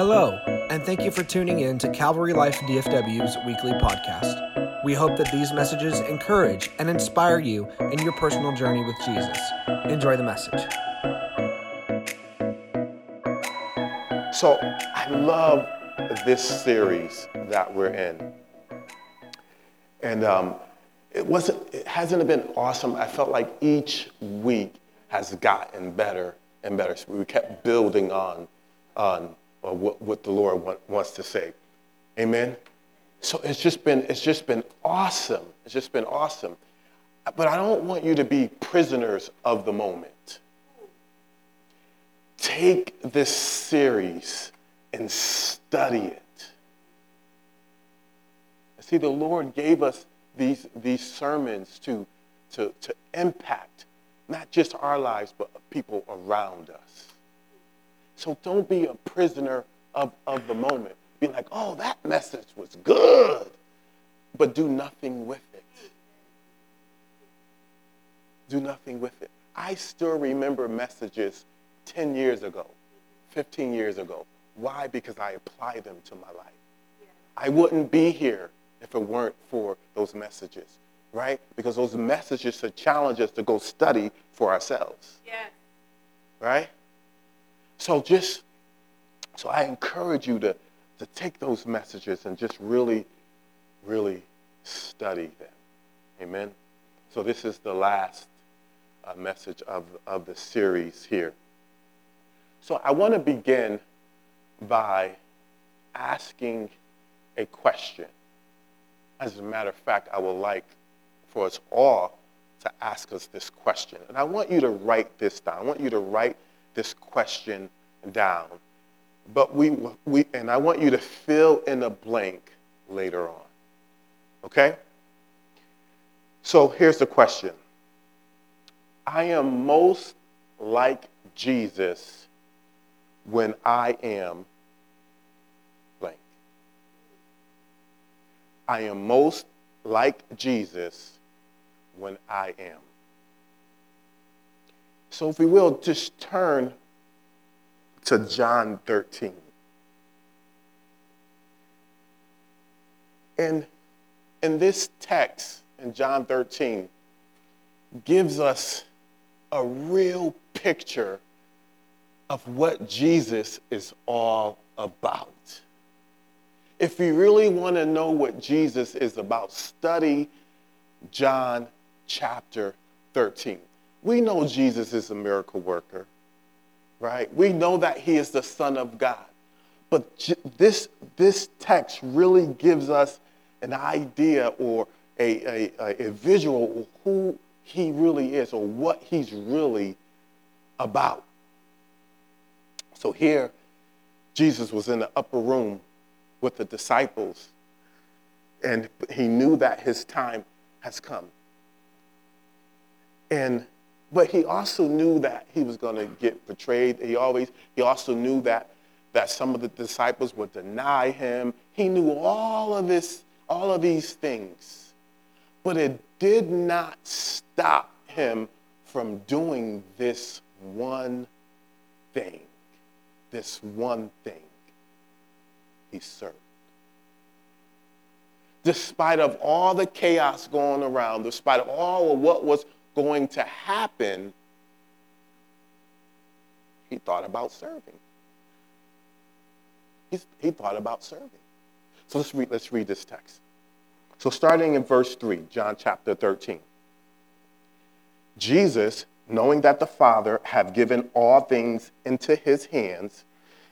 Hello, and thank you for tuning in to Calvary Life DFW's weekly podcast. We hope that these messages encourage and inspire you in your personal journey with Jesus. Enjoy the message. So I love this series that we're in. And um, it wasn't, it hasn't been awesome. I felt like each week has gotten better and better. So we kept building on, on uh, what, what the Lord want, wants to say. Amen. So it's just been, it's just been awesome. It's just been awesome. But I don't want you to be prisoners of the moment. Take this series and study it. See, the Lord gave us these, these sermons to, to, to impact not just our lives, but people around us. So don't be a prisoner of, of the moment. Be like, oh, that message was good, but do nothing with it. Do nothing with it. I still remember messages 10 years ago, 15 years ago. Why? Because I apply them to my life. I wouldn't be here if it weren't for those messages, right? Because those messages should challenge us to go study for ourselves. Yeah. Right? So just so I encourage you to, to take those messages and just really, really study them. Amen. So this is the last uh, message of, of the series here. So I want to begin by asking a question. As a matter of fact, I would like for us all to ask us this question. And I want you to write this down. I want you to write this question down. But we, we and I want you to fill in a blank later on. Okay? So here's the question I am most like Jesus when I am blank. I am most like Jesus when I am. So, if we will, just turn to John 13. And in this text, in John 13, gives us a real picture of what Jesus is all about. If you really want to know what Jesus is about, study John chapter 13. We know Jesus is a miracle worker right? We know that he is the Son of God. But this, this text really gives us an idea or a, a, a visual of who he really is or what he's really about. So here, Jesus was in the upper room with the disciples, and he knew that his time has come. And but he also knew that he was going to get betrayed. He always, he also knew that, that some of the disciples would deny him. He knew all of this, all of these things. But it did not stop him from doing this one thing. This one thing. He served. Despite of all the chaos going around, despite of all of what was going to happen, he thought about serving. He's, he thought about serving. So let's read, let's read this text. So, starting in verse 3, John chapter 13. Jesus, knowing that the Father had given all things into his hands,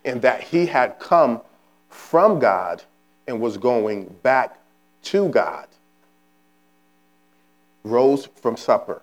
and that he had come from God and was going back to God, rose from supper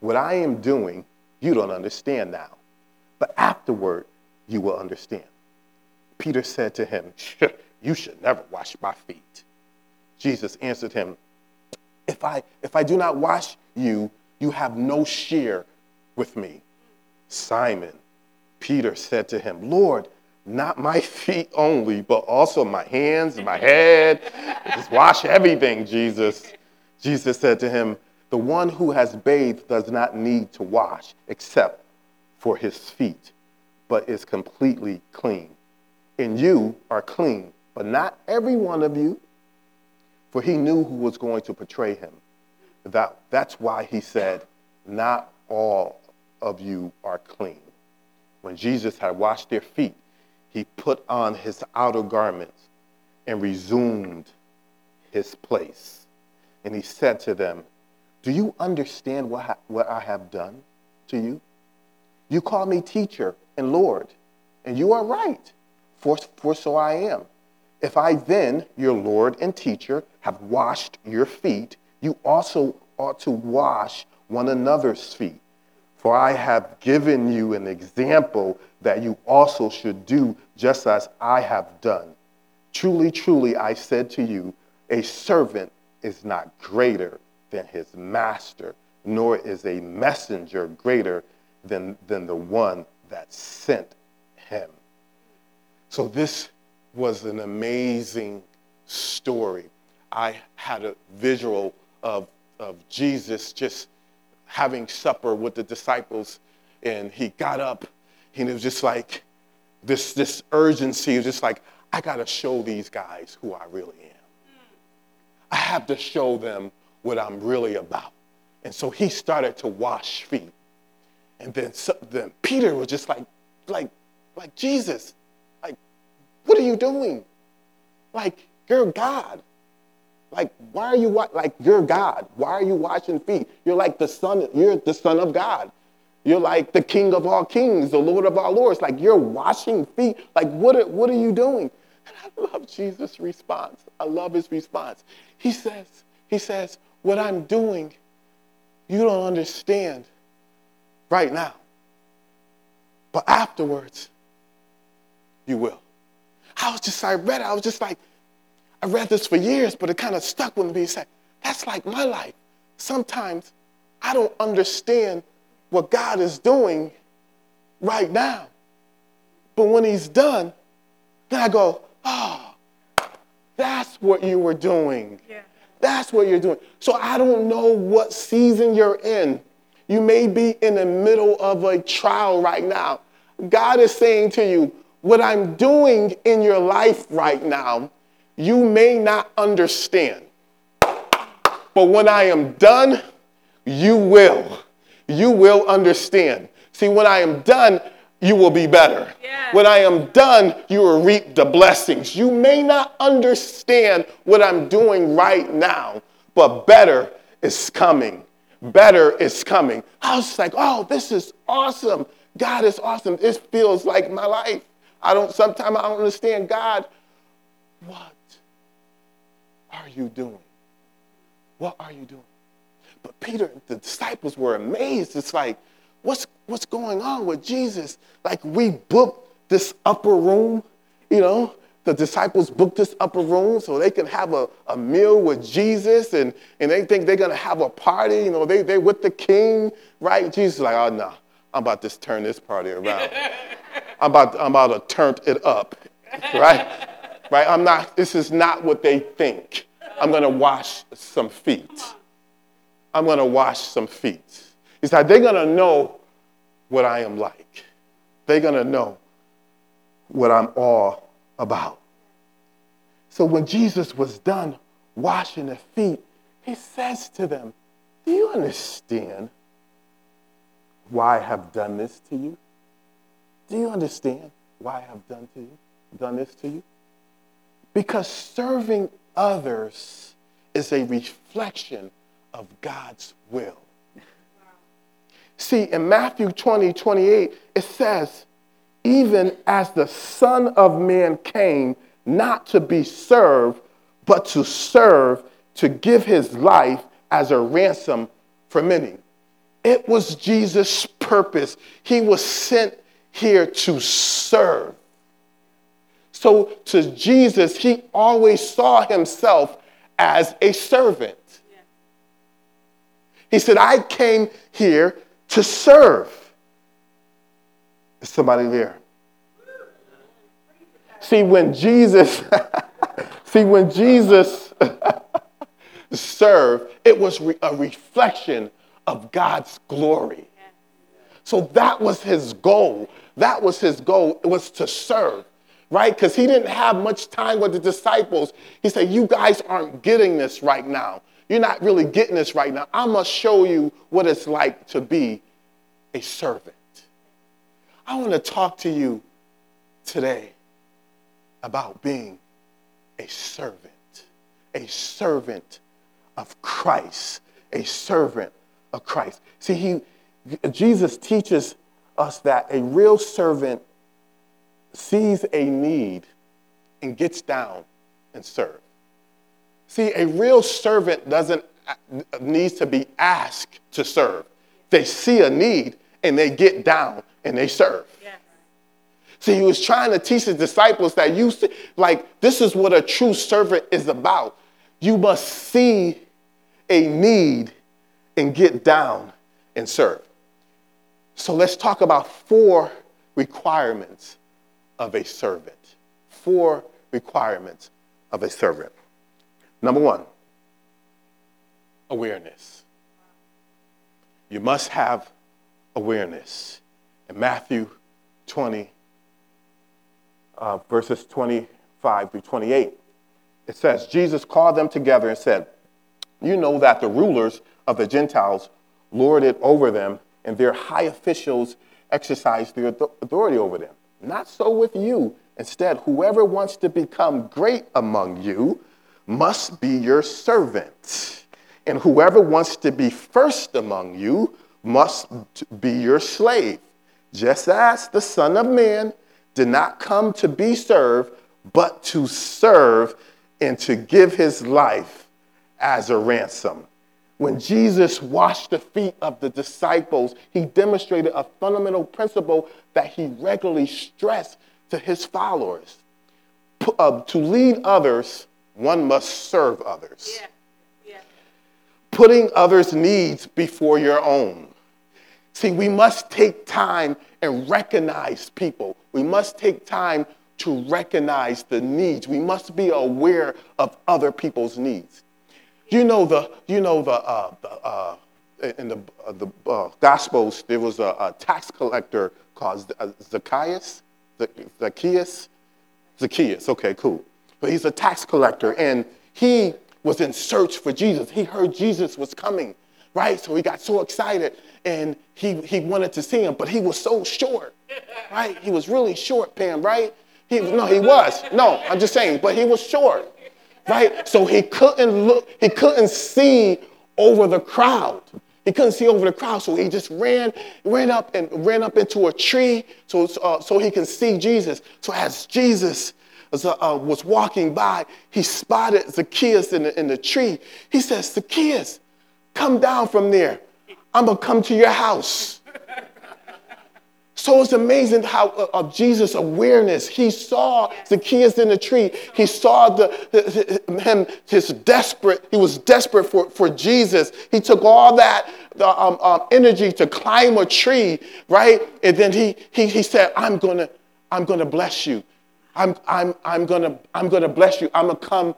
what I am doing, you don't understand now. But afterward, you will understand. Peter said to him, You should never wash my feet. Jesus answered him, If I, if I do not wash you, you have no share with me. Simon, Peter said to him, Lord, not my feet only, but also my hands and my head. Just wash everything, Jesus. Jesus said to him, The one who has bathed does not need to wash except for his feet, but is completely clean. And you are clean, but not every one of you. For he knew who was going to betray him. That, that's why he said, Not all of you are clean. When Jesus had washed their feet, he put on his outer garments and resumed his place. And he said to them, Do you understand what, I, what I have done to you? You call me teacher and Lord, and you are right, for, for so I am. If I then, your Lord and teacher, have washed your feet, you also ought to wash one another's feet. For I have given you an example that you also should do just as I have done. Truly, truly, I said to you, a servant is not greater than his master, nor is a messenger greater than, than the one that sent him. So, this was an amazing story. I had a visual of, of Jesus just having supper with the disciples, and he got up and it was just like this, this urgency, it was just like, I got to show these guys who I really am. I have to show them what I'm really about. And so he started to wash feet. And then, then Peter was just like, like, like Jesus, like, what are you doing? Like, you're God. Like, why are you wa- like you're God? Why are you washing feet? You're like the son. You're the son of God. You're like the King of all kings, the Lord of all lords. Like you're washing feet. Like what? Are, what are you doing? And I love Jesus' response. I love his response. He says, he says, what I'm doing, you don't understand right now. But afterwards, you will. I was just, I read it, I was just like, I read this for years, but it kind of stuck with me. Said, that's like my life. Sometimes I don't understand what God is doing right now. But when he's done, then I go, oh, that's what you were doing. Yeah. That's what you're doing. So I don't know what season you're in. You may be in the middle of a trial right now. God is saying to you, what I'm doing in your life right now, you may not understand. But when I am done, you will. You will understand. See, when I am done, you will be better. Yeah. When I am done, you will reap the blessings. You may not understand what I'm doing right now, but better is coming. Better is coming. I was like, oh, this is awesome. God is awesome. This feels like my life. I don't, sometimes I don't understand God. What are you doing? What are you doing? But Peter, the disciples were amazed. It's like, what's, what's going on with Jesus? Like, we booked this upper room, you know, the disciples booked this upper room so they can have a, a meal with Jesus and, and they think they're going to have a party. You know, they, they're with the king, right? Jesus is like, oh, no, I'm about to turn this party around. I'm about, I'm about to turn it up, right? Right? I'm not, this is not what they think. I'm going to wash some feet. I'm going to wash some feet. He said, they're going to know what I am like. They're going to know what I'm all about. So when Jesus was done washing their feet, he says to them, Do you understand why I have done this to you? Do you understand why I have done to you, done this to you? Because serving others is a reflection of God's will. See, in Matthew 20, 28, it says, even as the Son of Man came not to be served, but to serve, to give his life as a ransom for many. It was Jesus' purpose. He was sent here to serve. So to Jesus, he always saw himself as a servant. He said, I came here to serve. Is somebody there? See, when Jesus, see, when Jesus served, it was re- a reflection of God's glory. So that was his goal. That was his goal. It was to serve, right? Because he didn't have much time with the disciples. He said, You guys aren't getting this right now. You're not really getting this right now. I must show you what it's like to be a servant. I want to talk to you today about being a servant, a servant of Christ, a servant of Christ. See, he, Jesus teaches us that a real servant sees a need and gets down and serves. See, a real servant doesn't needs to be asked to serve. They see a need and they get down and they serve. See, he was trying to teach his disciples that you see, like this is what a true servant is about. You must see a need and get down and serve. So let's talk about four requirements of a servant. Four requirements of a servant. Number one, awareness. You must have awareness. In Matthew 20, uh, verses 25 through 28, it says, Jesus called them together and said, You know that the rulers of the Gentiles lord it over them, and their high officials exercise their authority over them. Not so with you. Instead, whoever wants to become great among you must be your servant. And whoever wants to be first among you must be your slave, just as the Son of Man did not come to be served, but to serve and to give his life as a ransom. When Jesus washed the feet of the disciples, he demonstrated a fundamental principle that he regularly stressed to his followers. Uh, to lead others one must serve others. Yeah. Yeah. Putting others' needs before your own. See, we must take time and recognize people. We must take time to recognize the needs. We must be aware of other people's needs. You know the, you know the, uh, the uh, in the, uh, the uh, Gospels, there was a, a tax collector called Zacchaeus. Zacchaeus? Zacchaeus, okay, cool but he's a tax collector and he was in search for Jesus. He heard Jesus was coming, right? So he got so excited and he, he wanted to see him, but he was so short, right? He was really short, Pam, right? He, no, he was. No, I'm just saying, but he was short, right? So he couldn't look, he couldn't see over the crowd. He couldn't see over the crowd, so he just ran, ran up and ran up into a tree so, uh, so he can see Jesus. So as Jesus uh, was walking by, he spotted Zacchaeus in the, in the tree. He says, Zacchaeus, come down from there. I'm going to come to your house. So it's amazing how uh, of Jesus' awareness. He saw Zacchaeus in the tree. He saw the, him, his desperate, he was desperate for, for Jesus. He took all that the, um, um, energy to climb a tree, right? And then he, he, he said, I'm going to I'm gonna bless you. I'm, I'm, I'm gonna, I'm gonna bless you. I'm gonna come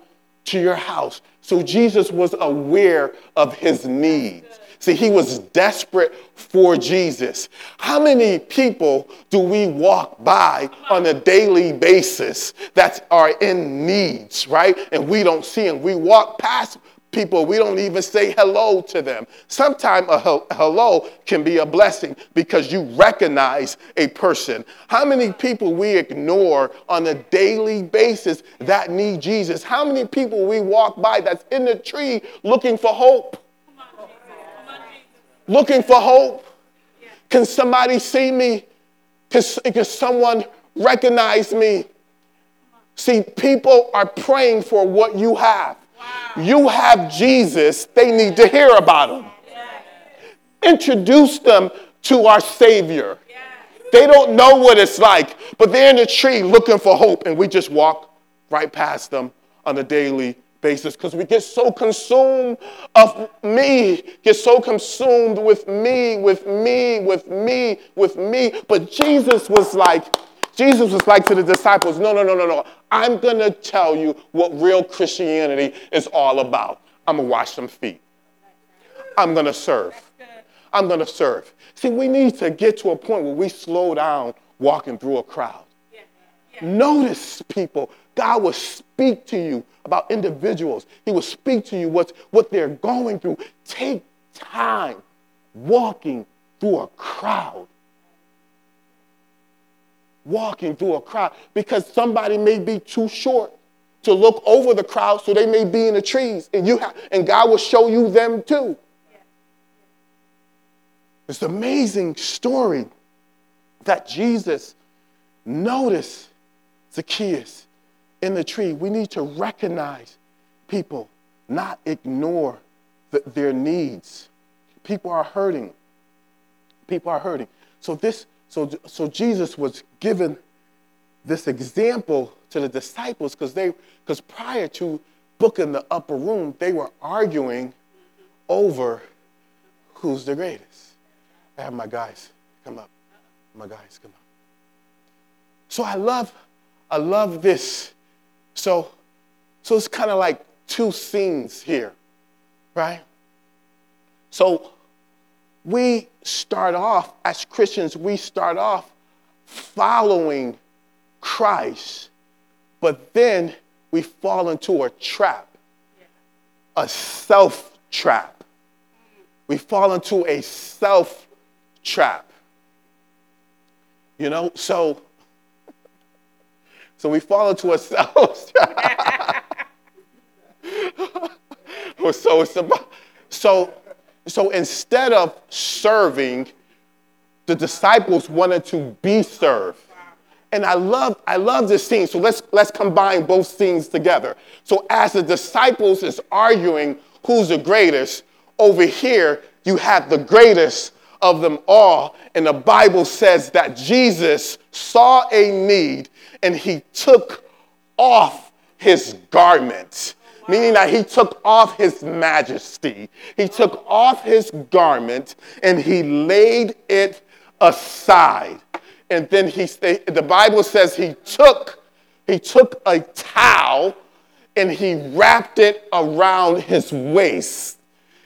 to your house. So Jesus was aware of his needs. See, he was desperate for Jesus. How many people do we walk by on a daily basis that are in needs, right? And we don't see them. We walk past people, we don't even say hello to them. Sometimes a hello can be a blessing because you recognize a person. How many people we ignore on a daily basis that need Jesus? How many people we walk by that's in the tree looking for hope? Looking for hope? Can somebody see me? Can, can someone recognize me? See, people are praying for what you have. You have Jesus, they need to hear about him. Introduce them to our Savior. They don't know what it's like, but they're in the tree looking for hope, and we just walk right past them on a daily basis because we get so consumed of me, get so consumed with me, with me, with me, with me. But Jesus was like, Jesus was like to the disciples, no, no, no, no, no. I'm going to tell you what real Christianity is all about. I'm going to wash some feet. I'm going to serve. I'm going to serve. See, we need to get to a point where we slow down walking through a crowd. Notice people. God will speak to you about individuals. He will speak to you what's, what they're going through. Take time walking through a crowd. Walking through a crowd because somebody may be too short to look over the crowd, so they may be in the trees, and you have, and God will show you them too. It's an amazing story that Jesus noticed Zacchaeus in the tree. We need to recognize people, not ignore the, their needs. People are hurting. People are hurting. So this, so, so Jesus was given this example to the disciples because they, because prior to booking the upper room, they were arguing over who's the greatest. I have my guys come up. My guys come up. So I love, I love this. So, so it's kind of like two scenes here, right? So we start off as Christians, we start off following Christ, but then we fall into a trap, a self trap. We fall into a self trap. You know, so so we fall into a self trap. so it's about, so so instead of serving, the disciples wanted to be served. And I love, I love this scene. So let's let's combine both scenes together. So as the disciples is arguing who's the greatest, over here you have the greatest of them all. And the Bible says that Jesus saw a need and he took off his garment, meaning that he took off his majesty. He took off his garment and he laid it aside. And then he, the Bible says he took, he took a towel and he wrapped it around his waist.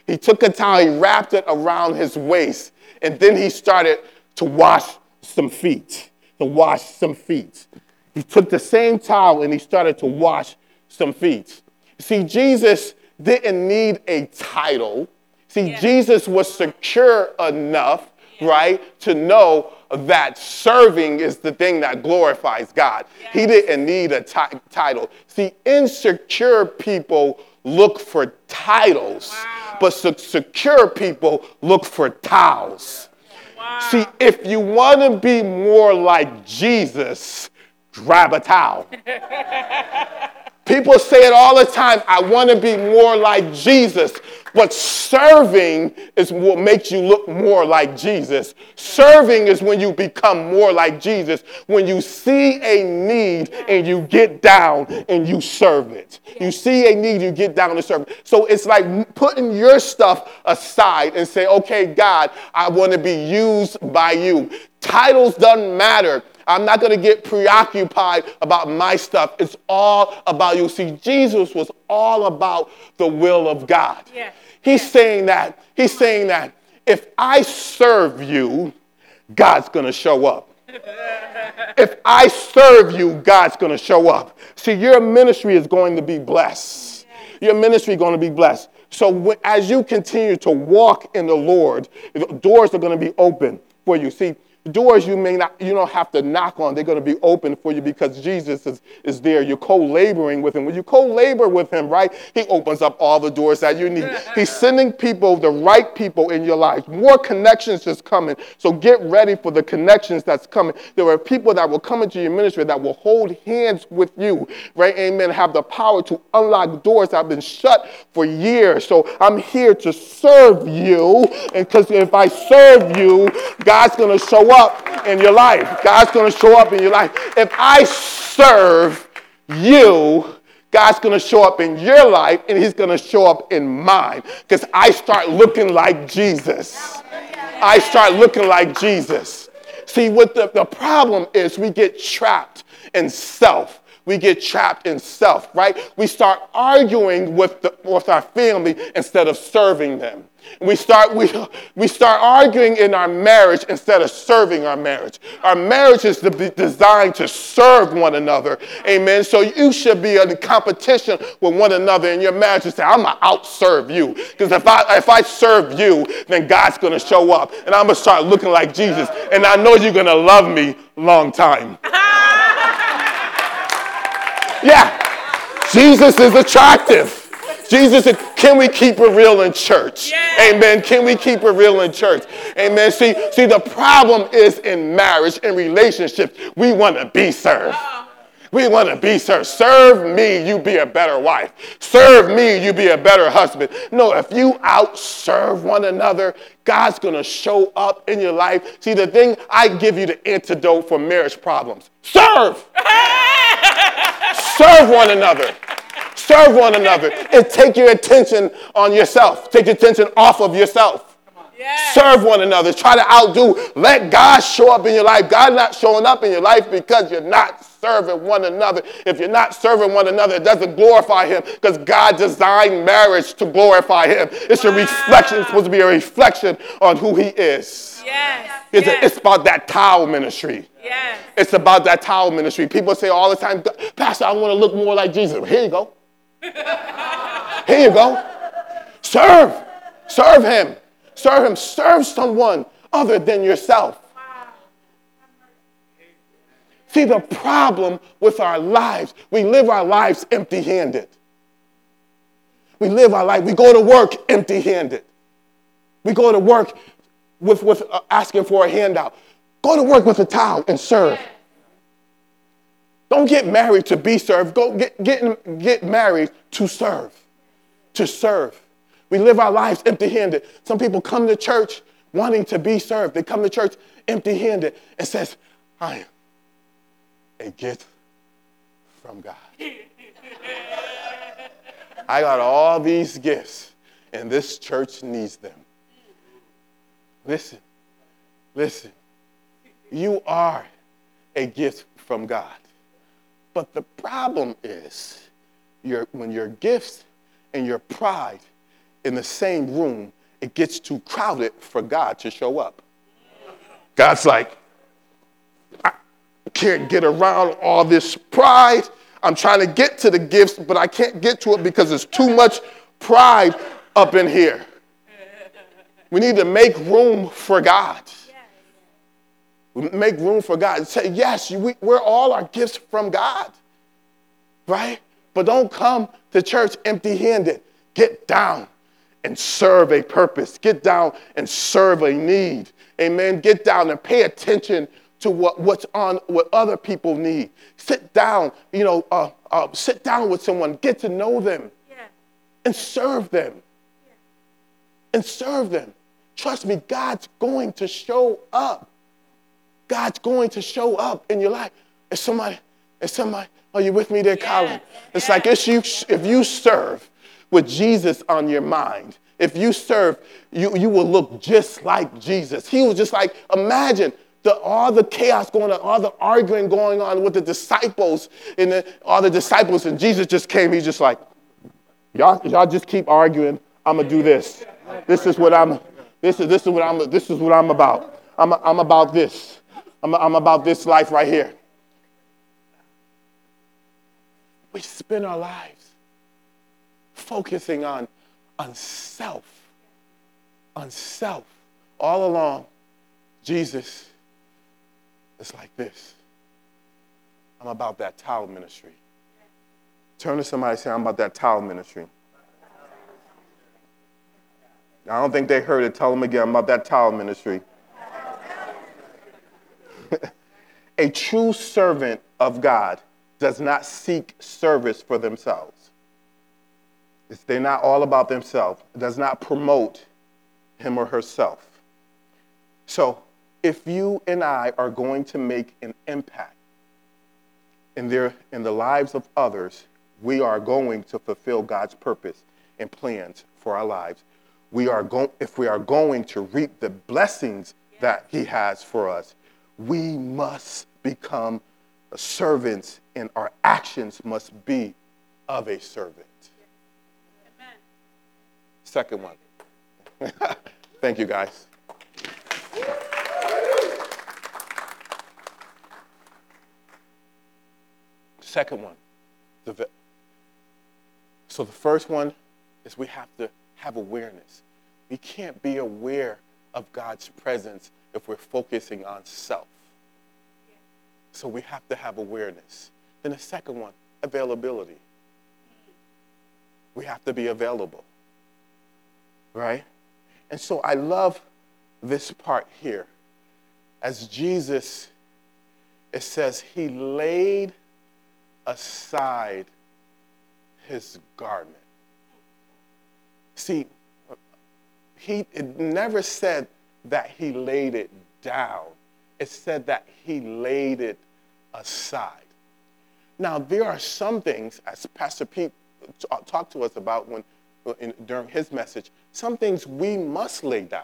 He took a towel, he wrapped it around his waist and then he started to wash some feet, to wash some feet. He took the same towel and he started to wash some feet. See, Jesus didn't need a title. See, yeah. Jesus was secure enough, yeah. right, to know that serving is the thing that glorifies God. Yeah. He didn't need a t- title. See, insecure people look for titles. Wow but secure people look for towels. Wow. See, if you want to be more like Jesus, grab a towel. People say it all the time I want to be more like Jesus. But serving is what makes you look more like Jesus. Serving is when you become more like Jesus. When you see a need and you get down and you serve it. You see a need, you get down and serve it. So it's like putting your stuff aside and say, okay, God, I want to be used by you. Titles doesn't matter. I'm not going to get preoccupied about my stuff. It's all about you. See, Jesus was all about the will of God. Yeah. He's saying that, he's saying that if I serve you, God's going to show up. if I serve you, God's going to show up. See, your ministry is going to be blessed. Your ministry is going to be blessed. So as you continue to walk in the Lord, doors are going to be open for you. See, Doors you may not, you don't have to knock on. They're going to be open for you because Jesus is, is there. You're co-laboring with him. When you co-labor with him, right, he opens up all the doors that you need. He's sending people, the right people in your life. More connections is coming. So get ready for the connections that's coming. There are people that will come into your ministry that will hold hands with you, right? Amen. Have the power to unlock doors that have been shut for years. So I'm here to serve you. And because if I serve you, God's going to show up up in your life. God's going to show up in your life. If I serve you, God's going to show up in your life and he's going to show up in mine because I start looking like Jesus. I start looking like Jesus. See, what the, the problem is, we get trapped in self we get trapped in self, right? We start arguing with, the, with our family instead of serving them. We start, we, we start arguing in our marriage instead of serving our marriage. Our marriage is designed to serve one another. Amen. So you should be in competition with one another in your marriage and say, I'm going to outserve you. Because if I, if I serve you, then God's going to show up. And I'm going to start looking like Jesus. And I know you're going to love me long time. Yeah. Jesus is attractive. Jesus said, can we keep it real in church? Yeah. Amen. Can we keep it real in church? Amen. See, see, the problem is in marriage and relationships. We want to be served. Uh-oh. We want to be served. Serve me, you be a better wife. Serve me, you be a better husband. No, if you outserve one another, God's going to show up in your life. See, the thing, I give you the antidote for marriage problems. Serve. Serve one another. Serve one another. And take your attention on yourself. Take your attention off of yourself. Yes. Serve one another. Try to outdo. Let God show up in your life. God not showing up in your life because you're not serving one another. If you're not serving one another, it doesn't glorify Him because God designed marriage to glorify Him. It's wow. a reflection. It's supposed to be a reflection on who He is. Yes. It's, yes. A, it's about that towel ministry. Yes. It's about that towel ministry. People say all the time, Pastor, I want to look more like Jesus. Here you go. Here you go. Serve. Serve him. Serve him. Serve someone other than yourself. See, the problem with our lives, we live our lives empty handed. We live our life, we go to work empty handed. We go to work with, with uh, asking for a handout. Go to work with a towel and serve. Don't get married to be served. Go get, get, get married to serve. To serve. We live our lives empty handed. Some people come to church wanting to be served. They come to church empty handed and says, I am a gift from God. I got all these gifts, and this church needs them. Listen, listen. You are a gift from God. But the problem is your, when your gifts and your pride in the same room, it gets too crowded for God to show up. God's like, I can't get around all this pride. I'm trying to get to the gifts, but I can't get to it because there's too much pride up in here. We need to make room for God. Make room for God. Say, yes, we, we're all our gifts from God, right? But don't come to church empty handed. Get down and serve a purpose. Get down and serve a need. Amen. Get down and pay attention to what, what's on what other people need. Sit down, you know, uh, uh, sit down with someone, get to know them, yeah. and serve them. Yeah. And serve them. Trust me, God's going to show up. God's going to show up in your life. If somebody, if somebody, are you with me there, Colin? It's like if you, if you serve with Jesus on your mind, if you serve, you, you will look just like Jesus. He was just like, imagine the, all the chaos going on, all the arguing going on with the disciples, and the, all the disciples, and Jesus just came. He's just like, y'all, y'all just keep arguing. I'm gonna do this. This is what I'm. This is this is what I'm. This is what I'm about. I'm, I'm about this. I'm, I'm about this life right here. We spend our lives focusing on, on self, on self. All along, Jesus is like this. I'm about that towel ministry. Turn to somebody and say, I'm about that towel ministry. I don't think they heard it. Tell them again, I'm about that towel ministry. a true servant of God does not seek service for themselves. It's, they're not all about themselves. It does not promote him or herself. So if you and I are going to make an impact in, their, in the lives of others, we are going to fulfill God's purpose and plans for our lives. We are go- if we are going to reap the blessings that He has for us, we must become servants and our actions must be of a servant. Amen. Second one. Thank you, guys. Second one. The, so the first one is we have to have awareness. We can't be aware of God's presence if we're focusing on self. So we have to have awareness. Then the second one, availability. We have to be available. Right? And so I love this part here. As Jesus, it says, he laid aside his garment. See, he it never said that he laid it down. It said that he laid it aside. Now, there are some things, as Pastor Pete uh, talked to us about when, in, during his message, some things we must lay down.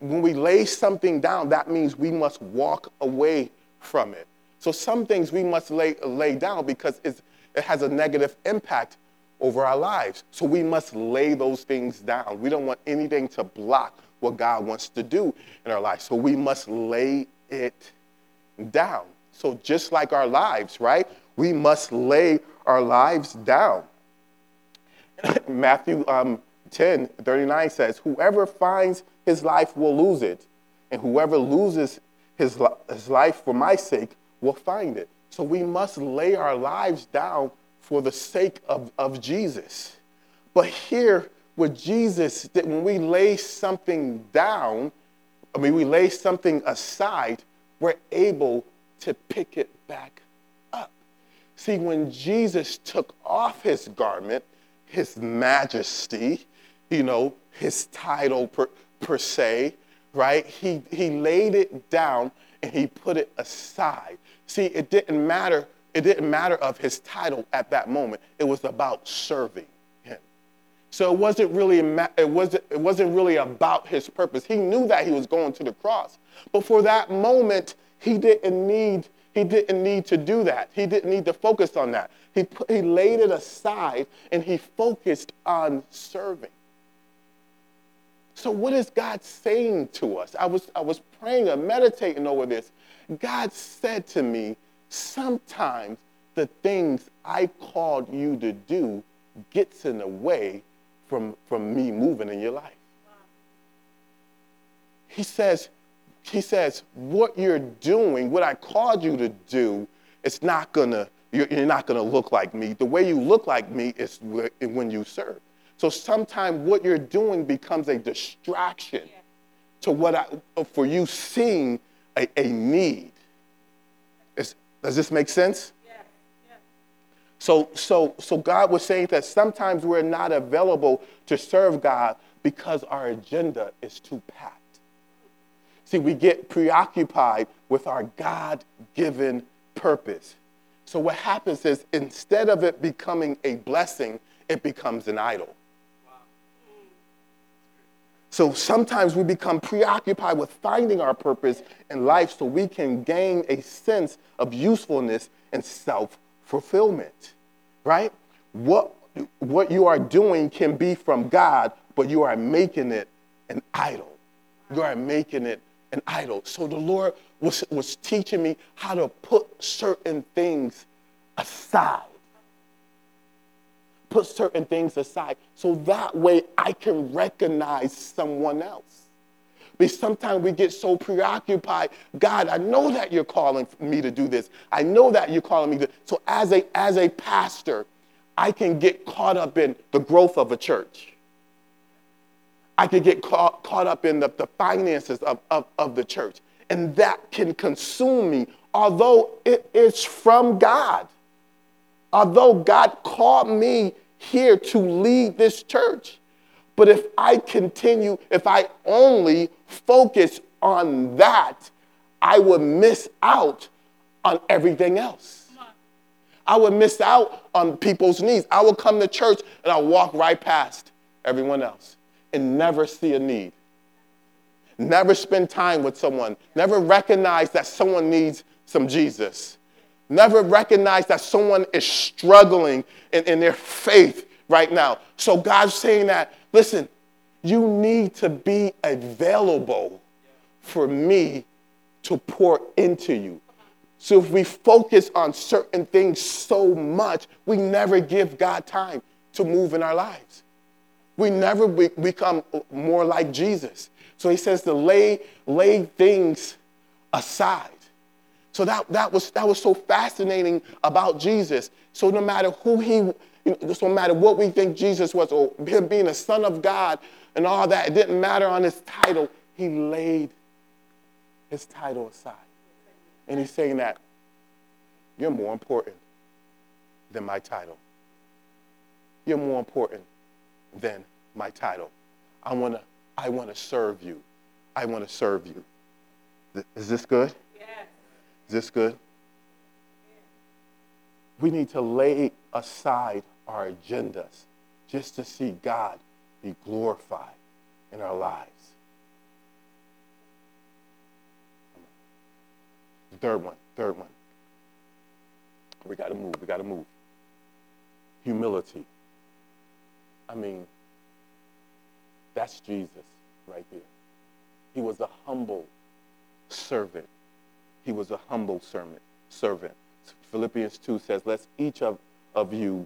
When we lay something down, that means we must walk away from it. So some things we must lay, lay down because it has a negative impact over our lives. So we must lay those things down. We don't want anything to block what God wants to do in our lives. So we must lay it down. So just like our lives, right? We must lay our lives down. Matthew um, 10 39 says, Whoever finds his life will lose it, and whoever loses his, his life for my sake will find it. So we must lay our lives down for the sake of, of Jesus. But here, with Jesus, that when we lay something down, I mean, we lay something aside, we're able to pick it back up. See, when Jesus took off his garment, his majesty, you know, his title per, per se, right? He, he laid it down and he put it aside. See, it didn't matter. It didn't matter of his title at that moment. It was about serving him. So it wasn't really it wasn't it wasn't really about his purpose. He knew that he was going to the cross, but for that moment, he didn't need he didn't need to do that. He didn't need to focus on that. He, put, he laid it aside and he focused on serving. So, what is God saying to us? I was, I was praying and meditating over this. God said to me, sometimes the things I called you to do gets in the way from, from me moving in your life. He says, he says, what you're doing, what I called you to do, it's not gonna, you're, you're not gonna look like me. The way you look like me is when you serve. So sometimes what you're doing becomes a distraction yeah. to what I, for you seeing a, a need. Does this make sense? So, so, so God was saying that sometimes we're not available to serve God because our agenda is too packed. See, we get preoccupied with our God given purpose. So, what happens is instead of it becoming a blessing, it becomes an idol. So sometimes we become preoccupied with finding our purpose in life so we can gain a sense of usefulness and self fulfillment, right? What, what you are doing can be from God, but you are making it an idol. You are making it an idol. So the Lord was, was teaching me how to put certain things aside put certain things aside so that way I can recognize someone else. Because sometimes we get so preoccupied. God, I know that you're calling me to do this. I know that you're calling me to. So as a as a pastor, I can get caught up in the growth of a church. I can get caught, caught up in the, the finances of, of, of the church. And that can consume me, although it is from God. Although God called me here to lead this church. But if I continue, if I only focus on that, I would miss out on everything else. I would miss out on people's needs. I would come to church and I'll walk right past everyone else and never see a need. Never spend time with someone. Never recognize that someone needs some Jesus. Never recognize that someone is struggling in, in their faith right now. So God's saying that, listen, you need to be available for me to pour into you. So if we focus on certain things so much, we never give God time to move in our lives. We never be- become more like Jesus. So he says to lay, lay things aside. So that, that, was, that was so fascinating about Jesus. So no matter who he, you know, no matter what we think Jesus was, or him being a son of God and all that, it didn't matter on his title. He laid his title aside. And he's saying that you're more important than my title. You're more important than my title. I want to I want to serve you. I want to serve you. Is this good? Is this good? We need to lay aside our agendas just to see God be glorified in our lives. Third one, third one. We got to move, we got to move. Humility. I mean, that's Jesus right there. He was a humble servant. He was a humble servant. Servant. Philippians 2 says, Let each of, of you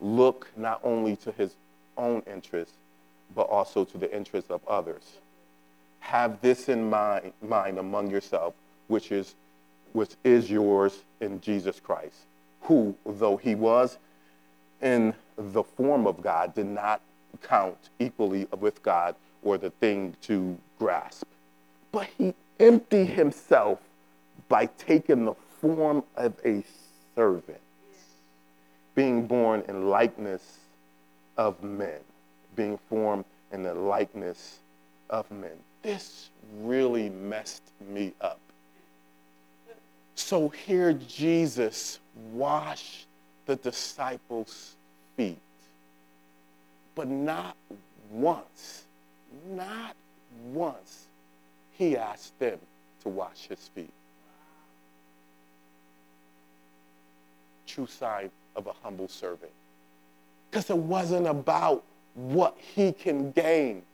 look not only to his own interests, but also to the interests of others. Have this in mind, mind among yourself, which is, which is yours in Jesus Christ, who, though he was in the form of God, did not count equally with God or the thing to grasp. But he emptied himself by taking the form of a servant, being born in likeness of men, being formed in the likeness of men. This really messed me up. So here Jesus washed the disciples' feet, but not once, not once, he asked them to wash his feet. True sign of a humble servant. Because it wasn't about what he can gain,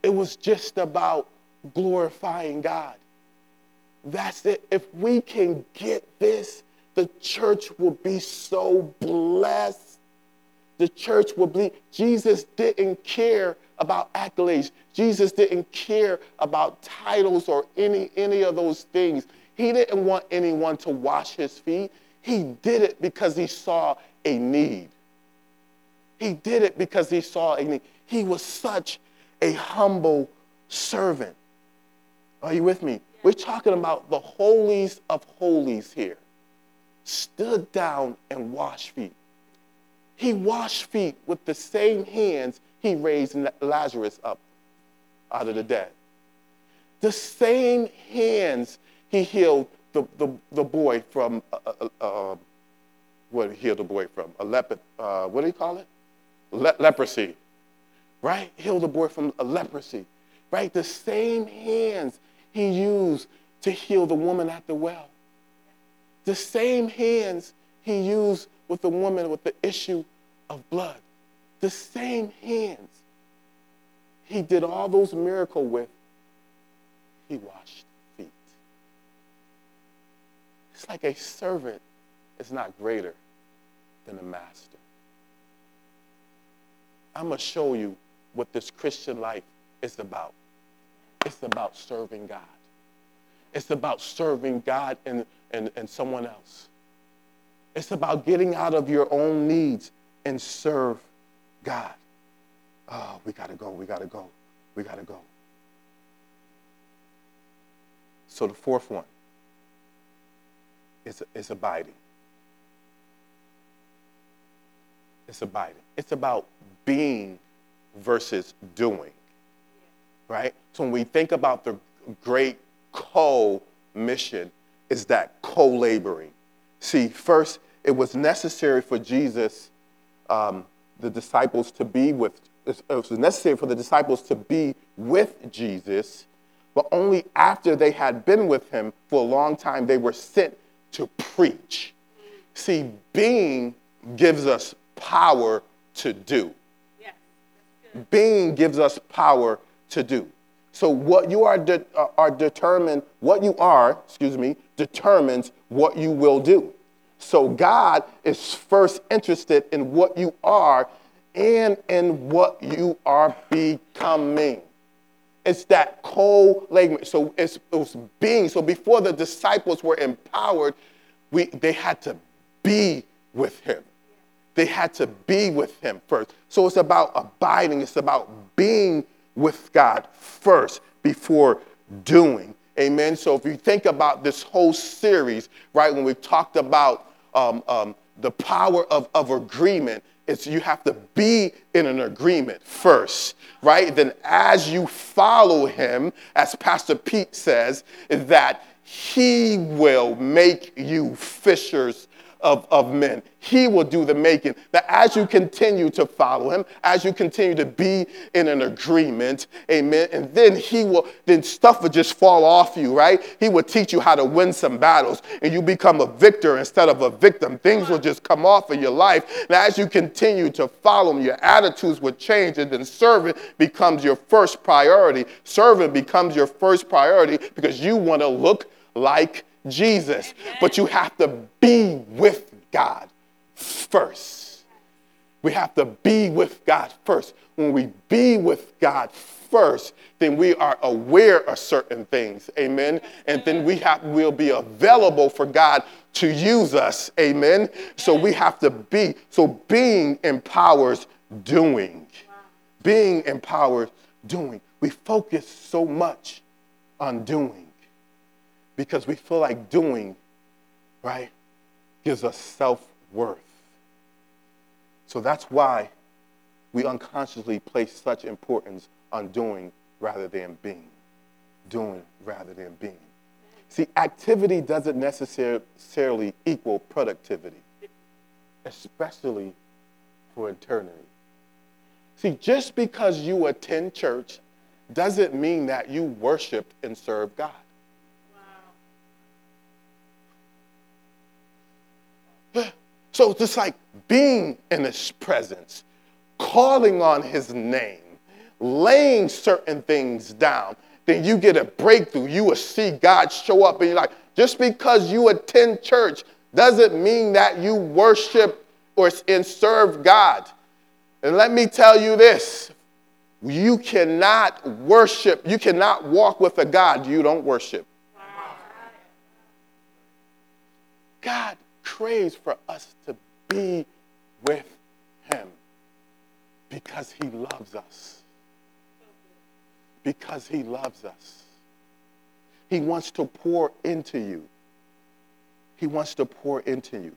it was just about glorifying God. That's it. If we can get this, the church will be so blessed. The church will be. Jesus didn't care about accolades. Jesus didn't care about titles or any, any of those things. He didn't want anyone to wash his feet. He did it because he saw a need. He did it because he saw a need. He was such a humble servant. Are you with me? We're talking about the holies of holies here. Stood down and washed feet. He washed feet with the same hands he raised Lazarus up out of the dead. The same hands he healed the, the, the boy from, uh, uh, uh, what did he heal the boy from? A leper, uh, what do you call it? Le- leprosy, right? Healed the boy from a leprosy, right? The same hands he used to heal the woman at the well. The same hands he used with the woman with the issue of blood. The same hands he did all those miracles with, he washed. It's like a servant is not greater than a master. I'm going to show you what this Christian life is about. It's about serving God. It's about serving God and, and, and someone else. It's about getting out of your own needs and serve God. Oh, we got to go. We got to go. We got to go. So the fourth one is, is abiding. It's abiding. It's about being versus doing. right? So when we think about the great co mission, is that co laboring. See, first, it was necessary for Jesus, um, the disciples, to be with, it was necessary for the disciples to be with Jesus, but only after they had been with him for a long time, they were sent to preach. See, being gives us power to do. being gives us power to do. So what you are, de- uh, are determined, what you are, excuse me, determines what you will do. So God is first interested in what you are and in what you are becoming. It's that co language. So it's, it was being. So before the disciples were empowered, we, they had to be with him. They had to be with him first. So it's about abiding, it's about being with God first before doing. Amen. So if you think about this whole series, right, when we talked about um, um, the power of, of agreement, it's you have to be in an agreement first, right? Then as you follow him, as Pastor Pete says, that he will make you fishers of, of men. He will do the making. That as you continue to follow him, as you continue to be in an agreement, amen, and then he will, then stuff will just fall off you, right? He will teach you how to win some battles and you become a victor instead of a victim. Things will just come off of your life. And as you continue to follow him, your attitudes will change and then serving becomes your first priority. Serving becomes your first priority because you want to look like Jesus. But you have to be with God first. We have to be with God first. When we be with God first, then we are aware of certain things. Amen. And then we have we'll be available for God to use us. Amen. So we have to be. So being empowers doing. Being empowers doing. We focus so much on doing because we feel like doing, right, gives us self worth. So that's why we unconsciously place such importance on doing rather than being. Doing rather than being. See, activity doesn't necessarily equal productivity, especially for eternity. See, just because you attend church doesn't mean that you worship and serve God. So it's just like being in his presence, calling on his name, laying certain things down, then you get a breakthrough. You will see God show up and you're like, just because you attend church doesn't mean that you worship or and serve God. And let me tell you this you cannot worship, you cannot walk with a God you don't worship. God craves for us to be with him because he loves us. Because he loves us. He wants to pour into you. He wants to pour into you.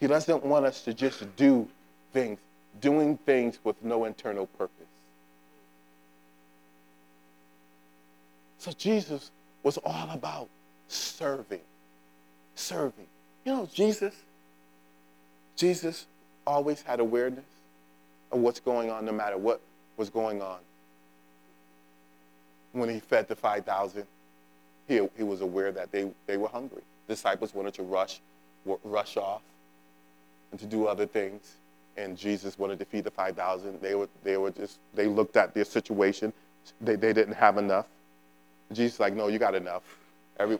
He doesn't want us to just do things, doing things with no internal purpose. So Jesus was all about serving, serving. You know, Jesus, Jesus always had awareness of what's going on, no matter what was going on. When he fed the 5,000, he, he was aware that they, they were hungry. Disciples wanted to rush, rush off and to do other things. And Jesus wanted to feed the 5,000. They were, they were just, they looked at their situation. They, they didn't have enough. Jesus like, no, you got enough. Every,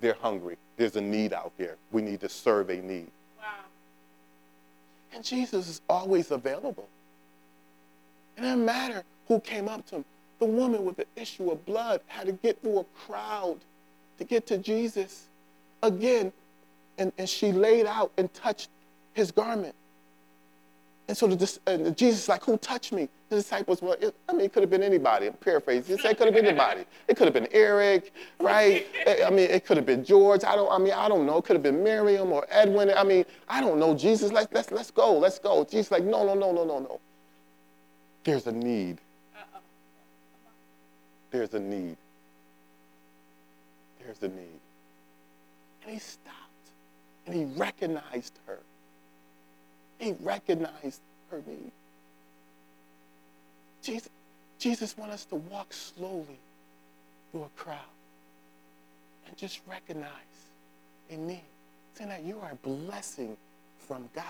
they're hungry. There's a need out here. We need to serve a need. Wow. And Jesus is always available. It doesn't matter who came up to him. The woman with the issue of blood had to get through a crowd to get to Jesus again. And, and she laid out and touched his garment. And so the, and uh, Jesus is like, who touched me? The disciples were, I mean, it could have been anybody. I'm paraphrasing. He said it could have been anybody. It could have been Eric, right? Eh, I mean, it could have been George. I don't, I mean, I don't know. It could have been Miriam or Edwin. I mean, I don't know. Jesus, let's, let's, let's go. Let's go. Jesus like, no, no, no, no, no, no. There's a need. there's a need. There's a need. And he stopped and he recognized her. He recognized her need. Jesus, Jesus wants us to walk slowly through a crowd and just recognize a need. Saying that you are a blessing from God.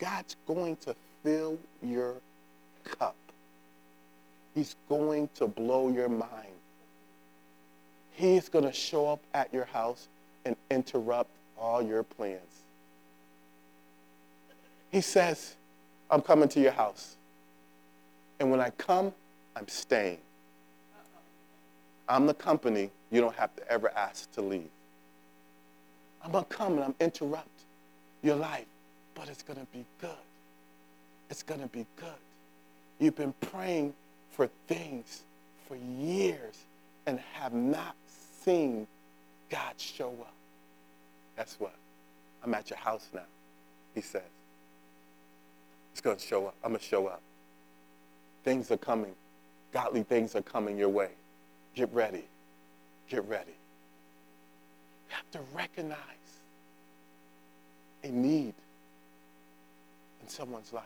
God's going to fill your cup. He's going to blow your mind. He's going to show up at your house and interrupt all your plans. He says, I'm coming to your house. And when I come, I'm staying. I'm the company you don't have to ever ask to leave. I'm going to come and I'm interrupt your life, but it's going to be good. It's going to be good. You've been praying for things for years and have not seen God show up. Guess what? I'm at your house now, he says. It's going to show up. I'm going to show up. Things are coming. Godly things are coming your way. Get ready. Get ready. You have to recognize a need in someone's life.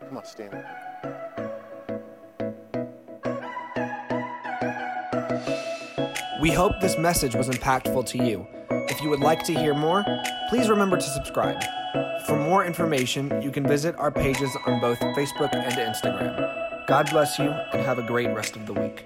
Come on, stand We hope this message was impactful to you. If you would like to hear more, please remember to subscribe. For more information, you can visit our pages on both Facebook and Instagram. God bless you and have a great rest of the week.